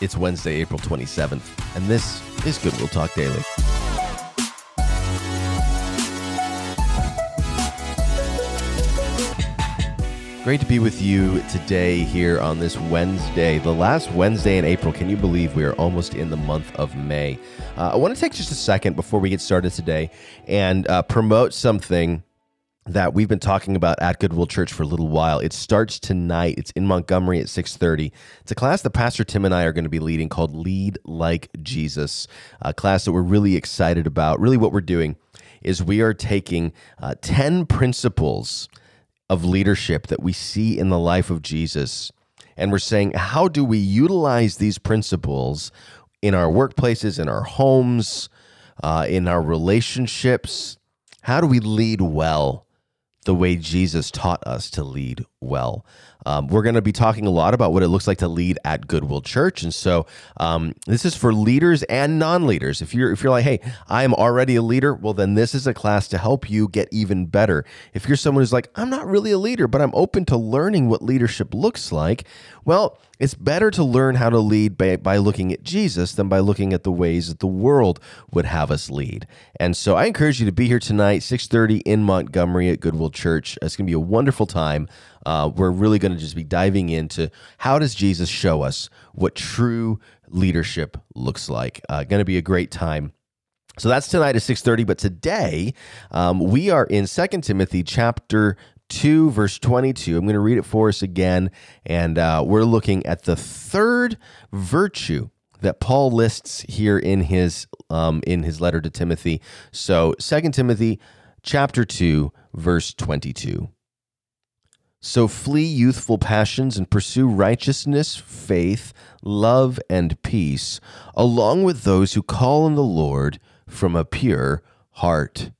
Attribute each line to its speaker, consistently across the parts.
Speaker 1: It's Wednesday, April 27th, and this is Goodwill Talk Daily. Great to be with you today here on this Wednesday, the last Wednesday in April. Can you believe we are almost in the month of May? Uh, I want to take just a second before we get started today and uh, promote something that we've been talking about at Goodwill Church for a little while. It starts tonight. It's in Montgomery at 6:30. It's a class that Pastor Tim and I are going to be leading called Lead Like Jesus, a class that we're really excited about. Really what we're doing is we are taking uh, 10 principles of leadership that we see in the life of Jesus and we're saying how do we utilize these principles in our workplaces, in our homes, uh, in our relationships? How do we lead well? The way Jesus taught us to lead well. Um, we're going to be talking a lot about what it looks like to lead at Goodwill Church, and so um, this is for leaders and non-leaders. If you're if you're like, hey, I am already a leader, well, then this is a class to help you get even better. If you're someone who's like, I'm not really a leader, but I'm open to learning what leadership looks like, well, it's better to learn how to lead by, by looking at Jesus than by looking at the ways that the world would have us lead. And so I encourage you to be here tonight, 6:30 in Montgomery at Goodwill Church. It's going to be a wonderful time. Uh, we're really going to just be diving into how does Jesus show us what true leadership looks like. Uh, going to be a great time. So that's tonight at 6.30 but today um, we are in 2 timothy chapter 2, verse 22. I'm going to read it for us again. And uh, we're looking at the third virtue that Paul lists here in his um, in his letter to Timothy. So 2 Timothy chapter 2, verse 22. So flee youthful passions and pursue righteousness, faith, love, and peace, along with those who call on the Lord from a pure heart.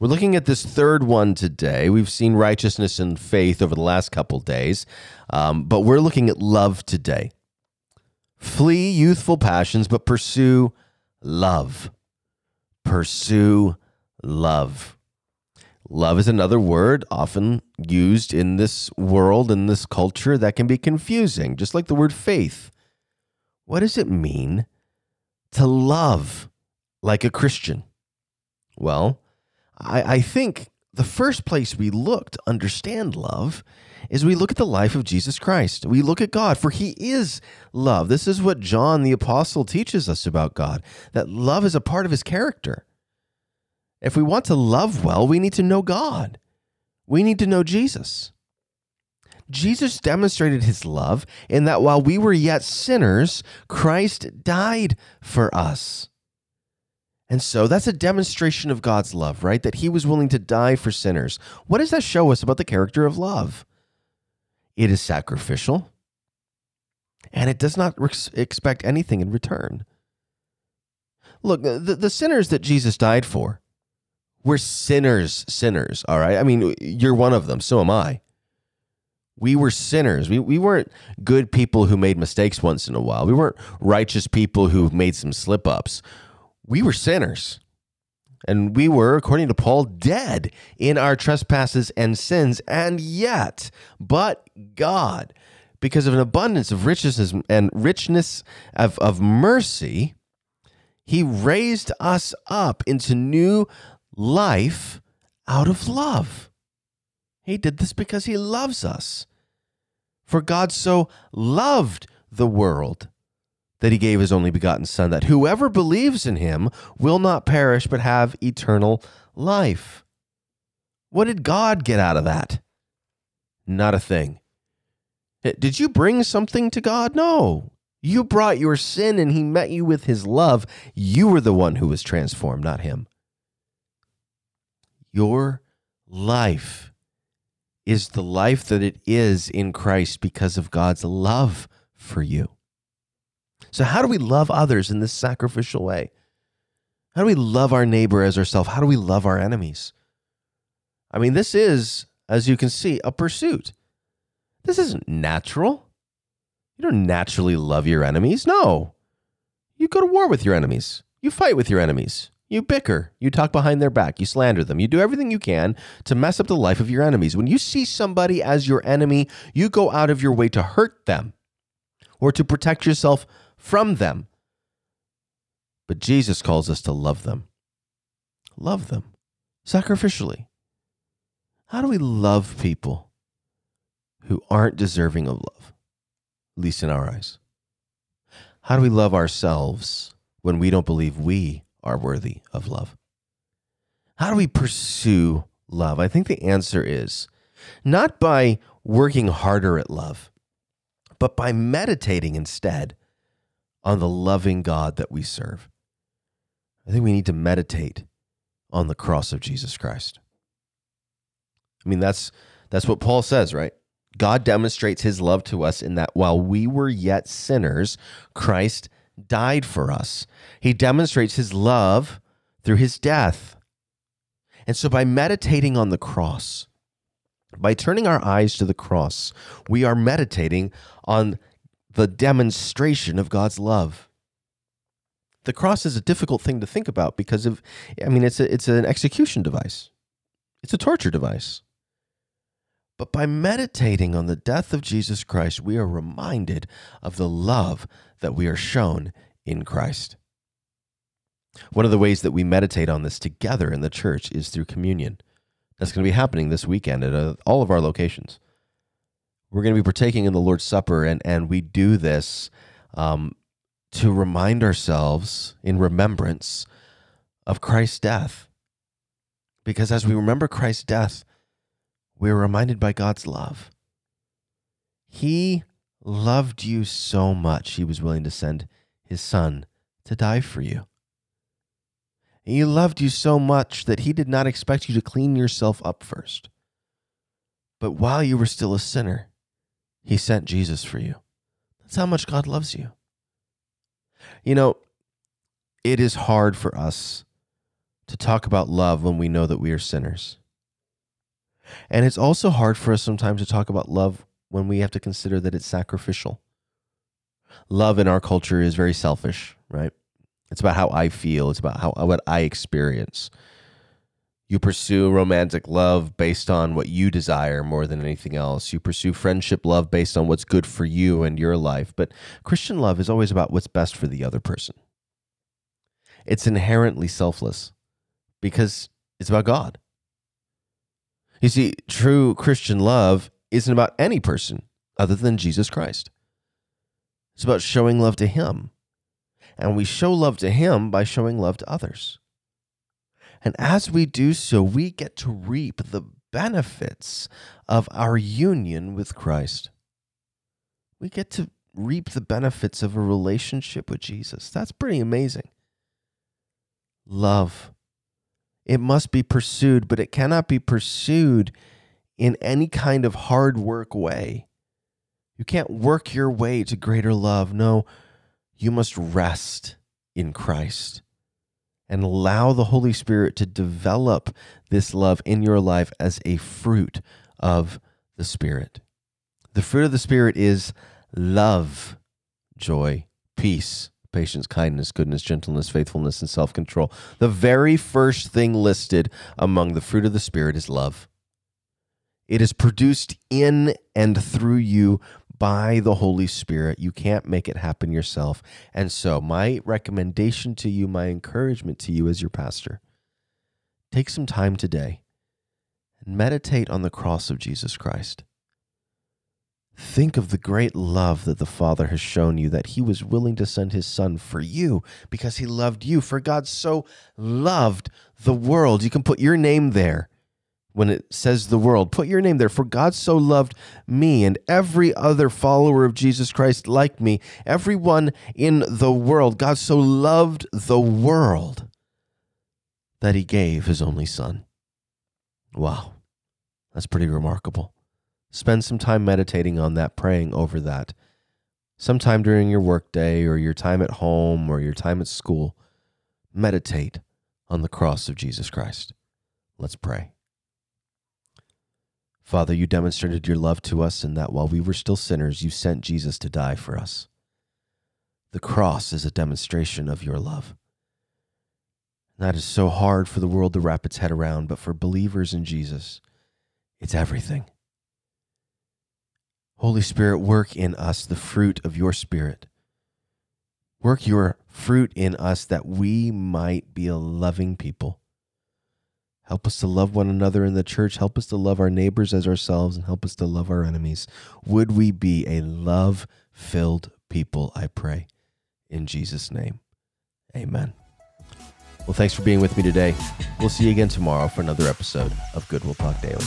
Speaker 1: We're looking at this third one today. We've seen righteousness and faith over the last couple days, um, but we're looking at love today. Flee youthful passions, but pursue love. Pursue love. Love is another word often used in this world, in this culture, that can be confusing, just like the word faith. What does it mean to love like a Christian? Well, I, I think the first place we look to understand love is we look at the life of Jesus Christ. We look at God, for he is love. This is what John the Apostle teaches us about God, that love is a part of his character. If we want to love well, we need to know God. We need to know Jesus. Jesus demonstrated his love in that while we were yet sinners, Christ died for us. And so that's a demonstration of God's love, right? That he was willing to die for sinners. What does that show us about the character of love? It is sacrificial, and it does not expect anything in return. Look, the, the sinners that Jesus died for, we're sinners, sinners, all right? I mean, you're one of them, so am I. We were sinners. We, we weren't good people who made mistakes once in a while. We weren't righteous people who made some slip ups we were sinners. And we were, according to Paul, dead in our trespasses and sins. And yet, but God, because of an abundance of richness and richness of, of mercy, he raised us up into new life out of love. He did this because he loves us. For God so loved the world that he gave his only begotten Son, that whoever believes in him will not perish but have eternal life. What did God get out of that? Not a thing. Did you bring something to God? No. You brought your sin and he met you with his love. You were the one who was transformed, not him. Your life is the life that it is in Christ because of God's love for you. So, how do we love others in this sacrificial way? How do we love our neighbor as ourselves? How do we love our enemies? I mean, this is, as you can see, a pursuit. This isn't natural. You don't naturally love your enemies. No. You go to war with your enemies. You fight with your enemies. You bicker. You talk behind their back. You slander them. You do everything you can to mess up the life of your enemies. When you see somebody as your enemy, you go out of your way to hurt them. or to protect yourself from them. But Jesus calls us to love them. Love them sacrificially. How do we love people who aren't deserving of love, at least in our eyes? How do we love ourselves when we don't believe we are worthy of love? How do we pursue love? I think the answer is not by working harder at love, but by meditating instead on the loving God that we serve. I think we need to meditate on the cross of Jesus Christ. I mean, that's that's what Paul says, right? God demonstrates his love to us in that while we were yet sinners, Christ died for us. He demonstrates his love through his death. And so by meditating on the cross, by turning our eyes to the cross, we are meditating on the demonstration of God's love. The cross is a difficult thing to think about because of I mean it's a, it's an execution device. It's a torture device. But by meditating on the death of Jesus Christ, we are reminded of the love that we are shown in Christ. One of the ways that we meditate on this together in the church is through communion. That's going to be happening this weekend at uh, all of our locations. We're going to be partaking in the Lord's Supper, and, and we do this um, to remind ourselves in remembrance of Christ's death. Because as we remember Christ's death, we're reminded by God's love. He loved you so much, he was willing to send his son to die for you. He loved you so much that he did not expect you to clean yourself up first. But while you were still a sinner, he sent Jesus for you. That's how much God loves you. You know, it is hard for us to talk about love when we know that we are sinners. And it's also hard for us sometimes to talk about love when we have to consider that it's sacrificial. Love in our culture is very selfish, right? It's about how I feel. It's about how what I experience. You pursue romantic love based on what you desire more than anything else. You pursue friendship love based on what's good for you and your life. But Christian love is always about what's best for the other person. It's inherently selfless because it's about God. You see, true Christian love isn't about any person other than Jesus Christ. It's about showing love to Him and we show love to Him by showing love to others. And as we do so, we get to reap the benefits of our union with Christ. We get to reap the benefits of a relationship with Jesus. That's pretty amazing. Love. It must be pursued, but it cannot be pursued in any kind of hard work way. You can't work your way to greater love. No, you must rest in Christ and allow the Holy Spirit to develop this love in your life as a fruit of the Spirit. The fruit of the Spirit is love, joy, peace, patience, kindness, goodness, gentleness, faithfulness, and self control. The very first thing listed among the fruit of the Spirit is love. It is produced in and through you by the Holy Spirit. You can't make it happen yourself. And so, my recommendation to you, my encouragement to you as your pastor, take some time today and meditate on the cross of Jesus Christ. Think of the great love that the Father has shown you, that He was willing to send His Son for you because He loved you. For God so loved the world. You can put your name there when it says the world. Put your name there. For God so loved me and every other follower of Jesus Christ like me, everyone in the world. God so loved the world that he gave his only son. Wow, that's pretty remarkable. Spend some time meditating on that, praying over that. Sometime during your workday or your time at home or your time at school, meditate on the cross of Jesus Christ. Let's pray. Father, you demonstrated your love to us in that while we were still sinners, you sent Jesus to die for us. The cross is a demonstration of your love. that is so hard for the world to wrap its head around, but for believers in Jesus, it's everything. Holy Spirit, work in us the fruit of your Spirit. Work your fruit in us that we might be a loving people. Help us to love one another in the church. Help us to love our neighbors as ourselves and help us to love our enemies. Would we be a love filled people, I pray. In Jesus' name, amen. Well, thanks for being with me today. We'll see you again tomorrow for another episode of Goodwill Talk Daily.